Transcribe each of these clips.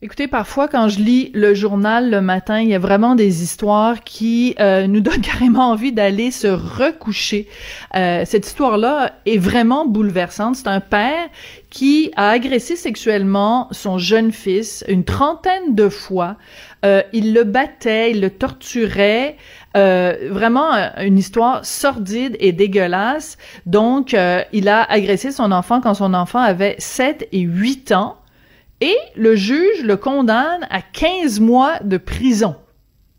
Écoutez, parfois quand je lis le journal le matin, il y a vraiment des histoires qui euh, nous donnent carrément envie d'aller se recoucher. Euh, cette histoire-là est vraiment bouleversante. C'est un père qui a agressé sexuellement son jeune fils une trentaine de fois. Euh, il le battait, il le torturait. vraiment une histoire sordide et dégueulasse. Donc, il a agressé son enfant quand son enfant avait 7 et 8 ans. Et le juge le condamne à 15 mois de prison.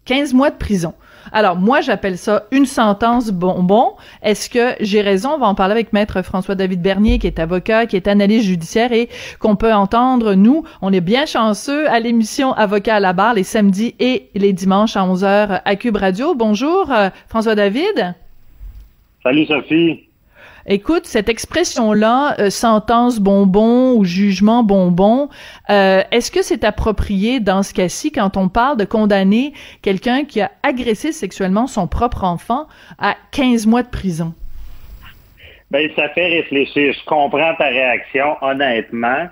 15 mois de prison. Alors, moi, j'appelle ça une sentence bonbon. Est-ce que j'ai raison? On va en parler avec Maître François-David Bernier, qui est avocat, qui est analyste judiciaire et qu'on peut entendre, nous, on est bien chanceux à l'émission Avocat à la barre les samedis et les dimanches à 11h à Cube Radio. Bonjour, euh, François-David. Salut, Sophie. Écoute, cette expression-là, euh, sentence bonbon ou jugement bonbon, euh, est-ce que c'est approprié dans ce cas-ci quand on parle de condamner quelqu'un qui a agressé sexuellement son propre enfant à 15 mois de prison? Ben, ça fait réfléchir. Je comprends ta réaction, honnêtement.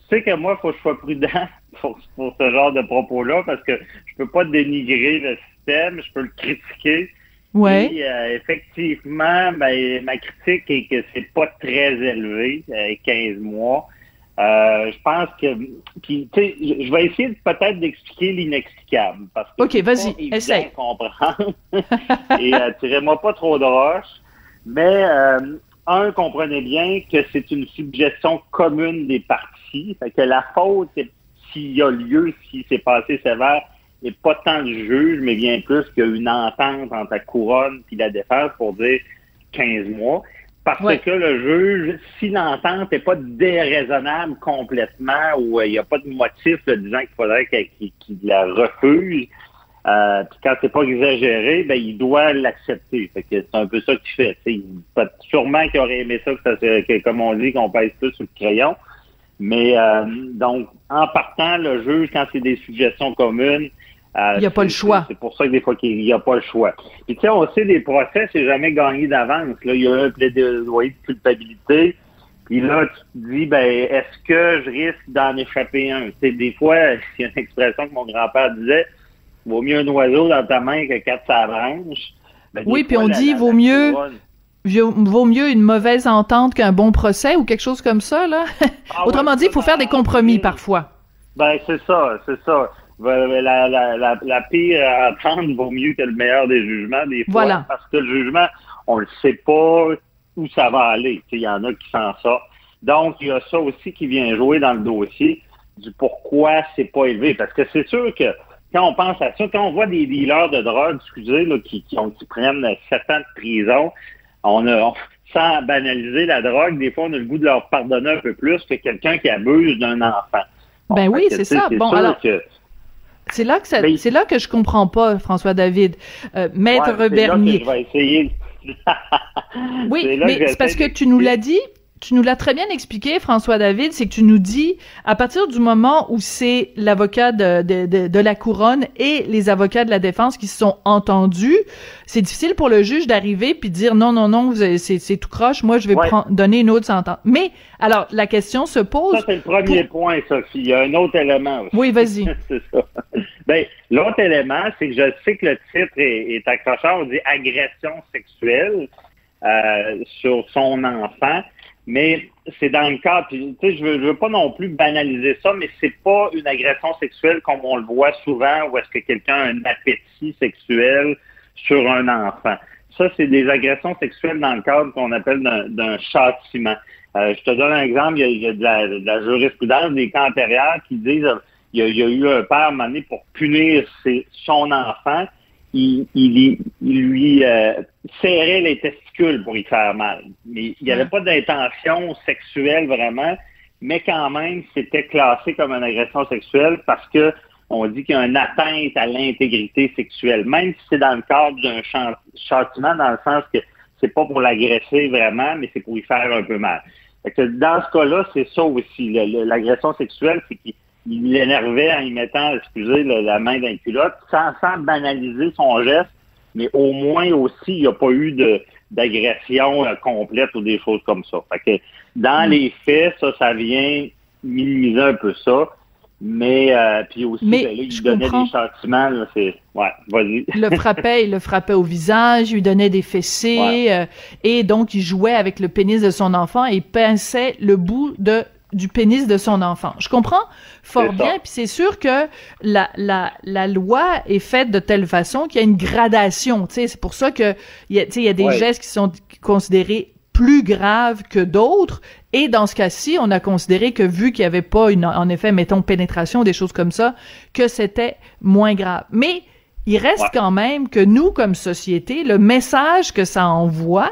Tu sais que moi, il faut que je sois prudent pour, pour ce genre de propos-là parce que je peux pas dénigrer le système, je peux le critiquer Ouais. Euh, effectivement, ben, ma critique est que c'est pas très élevé, 15 euh, mois. Euh, je pense que, puis, tu sais, je vais essayer peut-être d'expliquer l'inexplicable parce que ok, vas-y, essaye. comprendre. Et tirez-moi pas trop de roche. Mais un, comprenez bien que c'est une suggestion commune des parties, fait que la faute, s'il y a lieu, si c'est passé sévère, et pas tant du juge, mais bien plus qu'une entente entre la couronne et la défense pour dire 15 mois. Parce que le juge, si l'entente n'est pas déraisonnable complètement ou il n'y a pas de motif disant qu'il faudrait qu'il la refuse, euh, puis quand c'est pas exagéré, ben il doit l'accepter. Fait que c'est un peu ça qu'il fait. Il, sûrement qu'il aurait aimé ça, que, comme on dit, qu'on pèse plus sur le crayon. Mais euh, donc, en partant, le juge, quand c'est des suggestions communes, il n'y a pas le choix. C'est pour ça que des fois, il n'y a pas le choix. Puis, tu sais, on sait, des procès, c'est jamais gagné d'avance. Là, il y a un plaidoyer de culpabilité. Puis là, tu te dis, ben, est-ce que je risque d'en échapper un? Tu sais, des fois, il y a une expression que mon grand-père disait, vaut mieux un oiseau dans ta main que quatre sa branche. Ben, oui, puis on dit, vaut mieux, vaut mieux une mauvaise entente qu'un bon procès ou quelque chose comme ça, là. Ah Autrement dit, il faut faire des compromis parfois. Ben, c'est ça, c'est ça la, la, la, la pire entente vaut mieux que le meilleur des jugements, des fois. Voilà. Parce que le jugement, on ne sait pas où ça va aller. Il y en a qui font ça. Donc, il y a ça aussi qui vient jouer dans le dossier du pourquoi c'est pas élevé. Parce que c'est sûr que quand on pense à ça, quand on voit des dealers de drogue, excusez, là, qui, qui, ont, qui prennent sept ans de prison, on a, sans banaliser la drogue, des fois, on a le goût de leur pardonner un peu plus que quelqu'un qui abuse d'un enfant. ben oui, c'est ça. Bon, alors, c'est là que ça, c'est là que je comprends pas, François David. Euh, Maître ouais, Bernier. je vais essayer. oui, mais c'est parce que tu nous l'as dit, tu nous l'as très bien expliqué, François David, c'est que tu nous dis, à partir du moment où c'est l'avocat de, de, de, la couronne et les avocats de la défense qui se sont entendus, c'est difficile pour le juge d'arriver puis de dire non, non, non, c'est tout croche, moi je vais donner une autre sentence. Mais, alors, la question se pose... Ça, c'est le premier point, Sophie. Il y a un autre élément aussi. Oui, vas-y. c'est ça. Ben, l'autre élément, c'est que je sais que le titre est, est accrocheur, on dit agression sexuelle euh, sur son enfant. Mais c'est dans le cas, puis tu sais, je veux, veux pas non plus banaliser ça, mais c'est pas une agression sexuelle comme on le voit souvent, où est-ce que quelqu'un a un appétit sexuel sur un enfant. Ça, c'est des agressions sexuelles dans le cadre qu'on appelle d'un châtiment. Euh, je te donne un exemple, il y a, de, la, jurisprudence des cas antérieurs qui disent il y a, il y a eu un père donné pour punir son enfant il, il, lui euh, serrait les testicules pour y faire mal. Mais il n'y avait pas d'intention sexuelle vraiment, mais quand même, c'était classé comme une agression sexuelle parce que on dit qu'il y a une atteinte à l'intégrité sexuelle, même si c'est dans le cadre d'un châtiment, dans le sens que c'est pas pour l'agresser vraiment, mais c'est pour y faire un peu mal. que dans ce cas-là, c'est ça aussi. L'agression sexuelle, c'est qu'il il l'énervait en y mettant, excusez, la, main d'un culotte, sans, sans banaliser son geste, mais au moins aussi, il n'y a pas eu de d'agression euh, complète ou des choses comme ça. Fait que dans hmm. les faits, ça, ça vient minimiser un peu ça. Mais euh, puis aussi, Mais, ben là, il je donnait comprends. des châtiments. Là, c'est ouais, vas-y. Il le frappait, il le frappait au visage, il lui donnait des fessées, Ouais. euh, et donc il jouait avec le pénis de son enfant et pinçait le bout de du pénis de son enfant. Je comprends fort bien, puis c'est sûr que la, la, la loi est faite de telle façon qu'il y a une gradation. Tu sais, c'est pour ça que il y a, y des Ouais. gestes qui sont considérés plus graves que d'autres. Et dans ce cas-ci, on a considéré que vu qu'il n'y avait pas une, en effet, mettons, pénétration, des choses comme ça, que c'était moins grave. Mais il reste Ouais. quand même que nous, comme société, le message que ça envoie,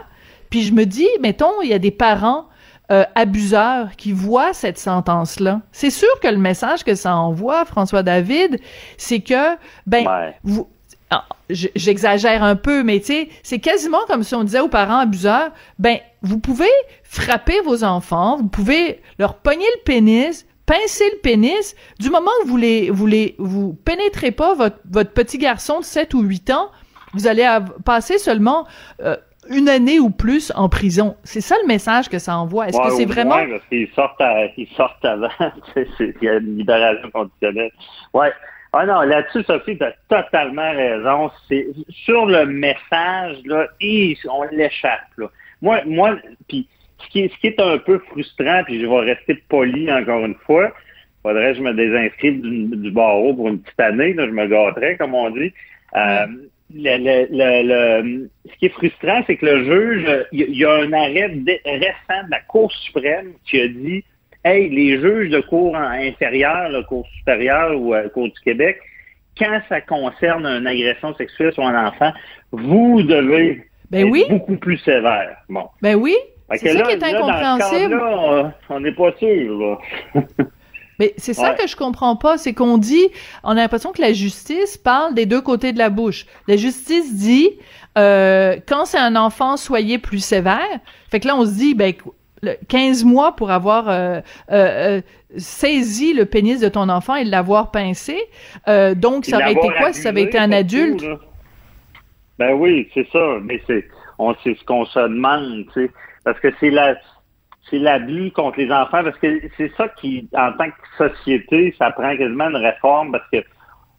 puis je me dis, mettons, il y a des parents euh, abuseurs qui voient cette sentence-là. C'est sûr que le message que ça envoie, François David, c'est que, ben, Ouais. vous, ah, j'exagère un peu, mais tu sais, c'est quasiment comme si on disait aux parents abuseurs, ben, vous pouvez frapper vos enfants, vous pouvez leur pogner le pénis, pincer le pénis, du moment que vous les, vous les, vous pénétrez pas votre, votre petit garçon de 7 ou 8 ans, vous allez passer seulement euh, une année ou plus en prison. C'est ça le message que ça envoie. Est-ce Ouais, que c'est vraiment... moins, parce qu'ils sortent, à- ils sortent avant. Il y a une libération conditionnelle. Ouais. Ah non, là-dessus, Sophie, tu as totalement raison. C'est sur le message, là, hi, on l'échappe. Là. Moi, moi, puis ce qui, est, ce qui est un peu frustrant, puis je vais rester poli encore une fois, faudrait que je me désinscrive du, du barreau pour une petite année, là, je me gâterais, comme on dit. Euh, le, le- le- ce qui est frustrant, c'est que le juge, il y, a un arrêt récent de la Cour suprême qui a dit Hey, les juges de cour inférieure, la Cour supérieure ou euh, Cour du Québec, quand ça concerne une agression sexuelle sur un enfant, vous devez Ben être oui, beaucoup plus sévère. Bon. ben oui, c'est ça là, qui est là, dans ce incompréhensible. on n'est pas sûr. Là. Mais c'est ça Ouais. que je comprends pas, c'est qu'on dit, on a l'impression que la justice parle des deux côtés de la bouche. La justice dit, euh, quand c'est un enfant, soyez plus sévère. Fait que là, on se dit, ben, le 15 mois pour avoir euh, euh, euh, saisi le pénis de ton enfant et l'avoir pincé. Donc, ça aurait été quoi si ça avait été un adulte? Ben oui, c'est ça. Mais c'est on c'est ce qu'on se demande, tu sais. Parce que c'est la c'est l'abus contre les enfants, parce que c'est ça qui, en tant que société, ça prend quasiment une réforme parce que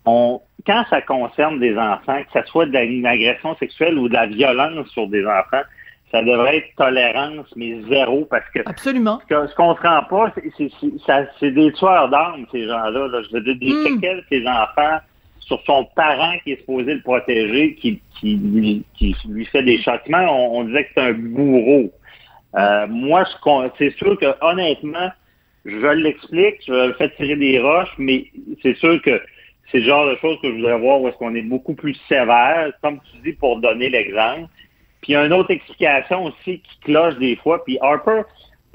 on quand ça concerne des enfants, que ce soit de agression sexuelle ou de la violence sur des enfants, ça devrait être tolérance, mais zéro, parce que Absolument. ce qu'on ne comprend pas, c'est- c'est c'est- ça- c'est des tueurs d'âme, ces gens-là. là. Je veux dire, des Mm. séquelles, ces enfants, sur son parent qui est supposé le protéger, qui, qui, lui, qui lui fait des châtiments, on, on disait que c'est un bourreau. Euh, moi, c'est sûr que honnêtement, je l'explique, je le fais tirer des roches, mais c'est sûr que c'est le genre de choses que je voudrais voir où est-ce qu'on est beaucoup plus sévère, comme tu dis, pour donner l'exemple. Puis il y a une autre explication aussi qui cloche des fois. Puis Harper,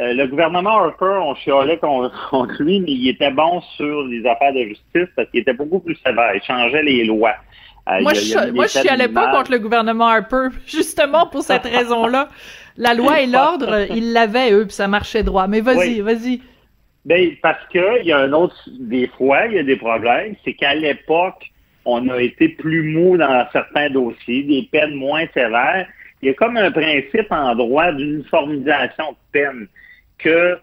euh, le gouvernement Harper, on chialait con- contre lui, mais il était bon sur les affaires de justice parce qu'il était beaucoup plus sévère. Il changeait les lois. Moi, a- je, moi, je chialais pas contre le gouvernement Harper, justement pour cette raison-là. La loi et l'ordre, ils l'avaient, eux, puis ça marchait droit. Mais vas-y, Oui. vas-y. Ben, parce que il y a un autre, des fois, il y a des problèmes, c'est qu'à l'époque, on a été plus mou dans certains dossiers, des peines moins sévères. Il y a comme un principe en droit d'uniformisation de peine que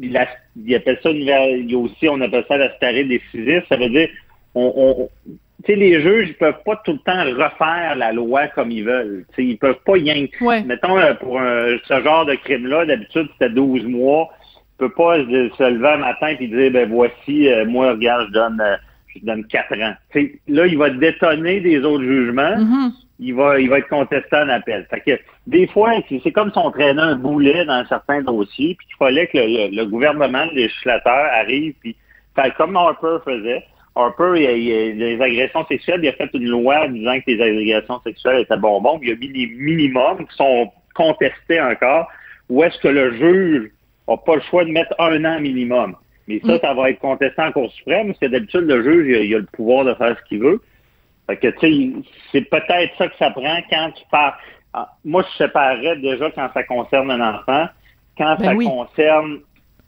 la, il appelle ça il y a aussi, on appelle ça la starée décisive. Ça veut dire, on, sais, les juges, ils peuvent pas tout le temps refaire la loi comme ils veulent. Tu sais, ils peuvent pas y Ouais. Mettons, euh, pour un- ce genre de crime-là, d'habitude, c'était 12 mois. Tu peux pas se, lever un matin et dire, ben voici, euh, moi, regarde, je donne, euh, je donne 4 ans. Là, il va détonner des autres jugements. Mhm. Il va, il va être contesté en appel. Fait que, des fois, c'est comme si on traînait un boulet dans certains dossiers, puis qu'il fallait que le, le- le gouvernement, le législateur arrive, puis fait comme Harper faisait. Harper, il, il- les agressions sexuelles, il a fait une loi disant que les agressions sexuelles étaient bonbons, il a mis des minimums qui sont contestés encore, où est-ce que le juge n'a pas le choix de mettre un an minimum? Mais ça, Mm. ça va être contesté en Cour suprême, parce que d'habitude, le juge, il a, il a le pouvoir de faire ce qu'il veut. Fait que, tu sais, c'est peut-être ça que ça prend quand tu parles. Ah, Moi, je séparerais déjà quand ça concerne un enfant, quand Ben ça oui. concerne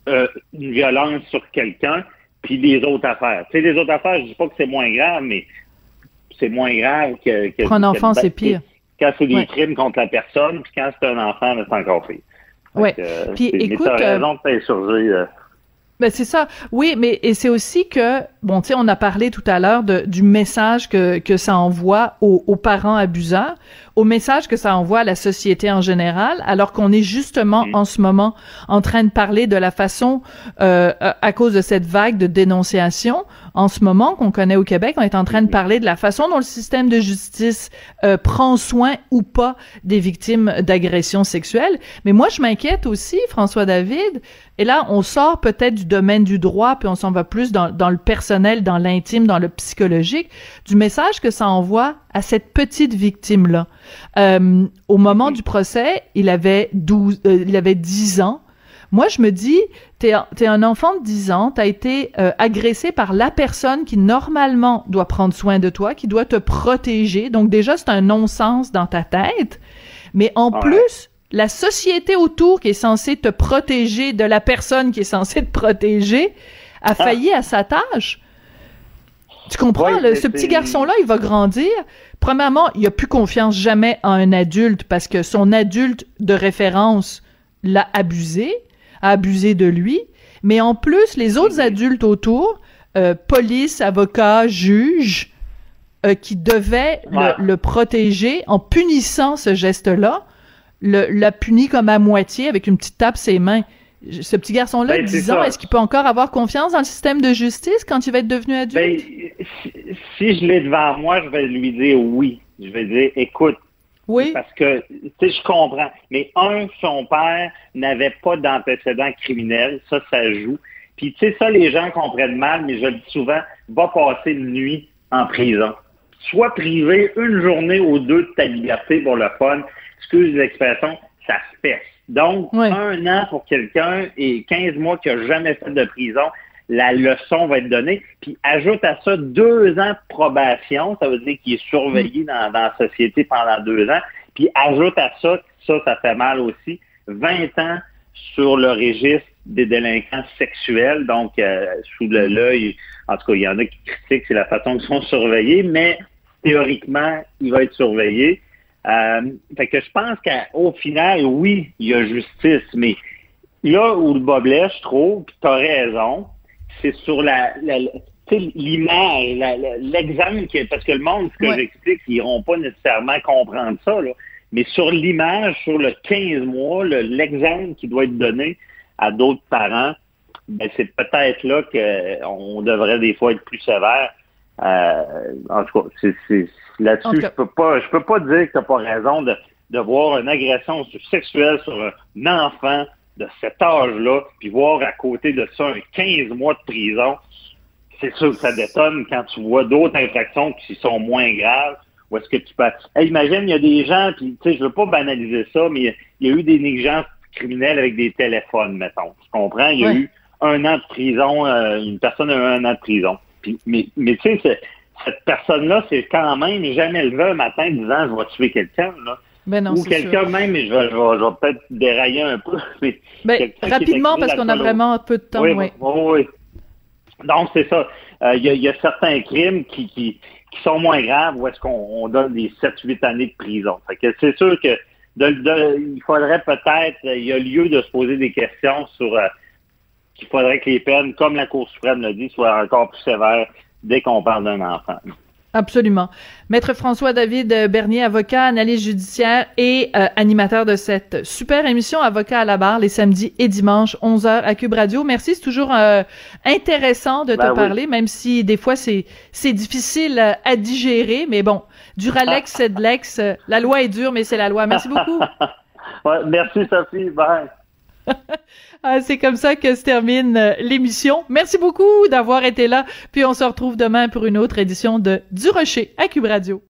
euh, une violence sur quelqu'un, puis les autres affaires. Tu sais, les autres affaires, je dis pas que c'est moins grave, mais c'est moins grave que... que Pour un enfant, c'est pire. Quand c'est des Ouais. crimes contre la personne, puis quand c'est un enfant, c'est encore pire. Euh, Puis, mais écoute, euh, raison de t'insurger. euh, Ben c'est ça. Oui, mais et c'est aussi que bon, tu sais, on a parlé tout à l'heure du message que que ça envoie aux, aux, parents abuseurs, au message que ça envoie à la société en général, alors qu'on est justement en ce moment en train de parler de la façon euh, à cause de cette vague de dénonciation en ce moment qu'on connaît au Québec, on est en train de parler de la façon dont le système de justice euh, prend soin ou pas des victimes d'agressions sexuelles. Mais moi, je m'inquiète aussi, François David, et là, on sort peut-être du domaine du droit, puis on s'en va plus dans, dans le personnel, dans l'intime, dans le psychologique, du message que ça envoie à cette petite victime-là. Euh, au moment du procès, il avait 12, euh, il avait 10 ans. Moi, je me dis, t'es es un enfant de 10 ans, t'as été euh, agressé par la personne qui normalement doit prendre soin de toi, qui doit te protéger. Donc déjà, c'est un non-sens dans ta tête. Mais en plus, la société autour qui est censée te protéger de la personne qui est censée te protéger a ah. failli à sa tâche. Tu comprends? ce petit garçon-là, il va grandir. Premièrement, il a plus confiance jamais en un adulte parce que son adulte de référence l'a abusé, a abusé de lui. Mais en plus, les autres adultes autour, euh, police, avocat, juge, euh, qui devaient le, le, protéger en punissant ce geste-là, l'a puni comme à moitié avec une petite tape ses mains. Ce petit garçon-là, ben, 10 ans, est-ce qu'il peut encore avoir confiance dans le système de justice quand il va être devenu adulte? Ben, si, je l'ai devant moi, je vais lui dire oui. Je vais dire, écoute, oui. Parce que, tu sais, je comprends. Mais un, son père n'avait pas d'antécédent criminel. Ça, ça joue. Puis, tu sais, ça, les gens comprennent mal, mais je le dis souvent, va passer une nuit en prison. Soit privé une journée ou deux de ta liberté pour le fun, excuse l'expression, ça se pèse. Donc, un an pour quelqu'un et 15 mois qui n'a jamais fait de prison, la leçon va être donnée. Puis ajoute à ça deux ans de probation, ça veut dire qu'il est surveillé mm. dans, la société pendant deux ans. Puis ajoute à ça, ça, ça fait mal aussi, 20 ans sur le registre des délinquants sexuels, donc euh, sous l'œil, en tout cas, il y en a qui critiquent, c'est la façon qu'ils sont surveillés, mais théoriquement, il va être surveillé. Euh, fait que je pense qu'au final, oui, il y a justice, mais là où le blesse, je trouve, tu as raison, c'est sur la, l'image, l'exemple, parce que le monde, ce que j'explique, ils n'iront pas nécessairement comprendre ça, là, mais sur l'image, sur le 15 mois, l'exemple qui doit être donné à d'autres parents, ben c'est peut-être là qu'on devrait des fois être plus sévère. Euh, en tout cas, Là-dessus, je peux pas, je peux pas dire que tu n'as pas raison de, de voir une agression sexuelle sur un enfant de cet âge-là, puis voir à côté de ça un 15 mois de prison. C'est sûr que ça détonne quand tu vois d'autres infractions qui sont moins graves. Ou est-ce que tu peux... imagine, il y a des gens, puis tu sais, je veux pas banaliser ça, mais il y a eu des négligences criminelles avec des téléphones, mettons. Tu comprends? Il y a eu un an de prison, euh, une personne a eu un an de prison. Puis, mais, mais tu sais, cette personne-là, c'est quand même jamais levé un matin disant je vais tuer quelqu'un. Là. Ben non, Ou quelqu'un même, mais je vais, je vais, peut-être dérailler un peu. Ben, rapidement, parce qu'on a vraiment un peu de temps. Oui, oui. oui, Donc, c'est ça. Euh, il y, a certains crimes qui, qui, qui sont moins graves où est-ce qu'on donne des 7-8 années de prison. Fait que c'est sûr que de, il faudrait peut-être, il y a lieu de se poser des questions sur euh, qu'il faudrait que les peines, comme la Cour suprême l'a dit, soient encore plus sévères dès qu'on parle d'un enfant. Absolument. Maître François-David Bernier, avocat, analyse judiciaire et euh, animateur de cette super émission Avocat à la barre les samedis et dimanches 11h à Cube Radio. Merci, c'est toujours euh, intéressant de te ben parler, même si des fois c'est c'est difficile euh, à digérer, mais bon, Duralex, c'est de l'ex, la loi est dure, mais c'est la loi. Merci beaucoup. merci Sophie, bye. Ah, c'est comme ça que se termine euh, l'émission. Merci beaucoup d'avoir été là. Puis on se retrouve demain pour une autre édition de Du Rocher à Cube Radio.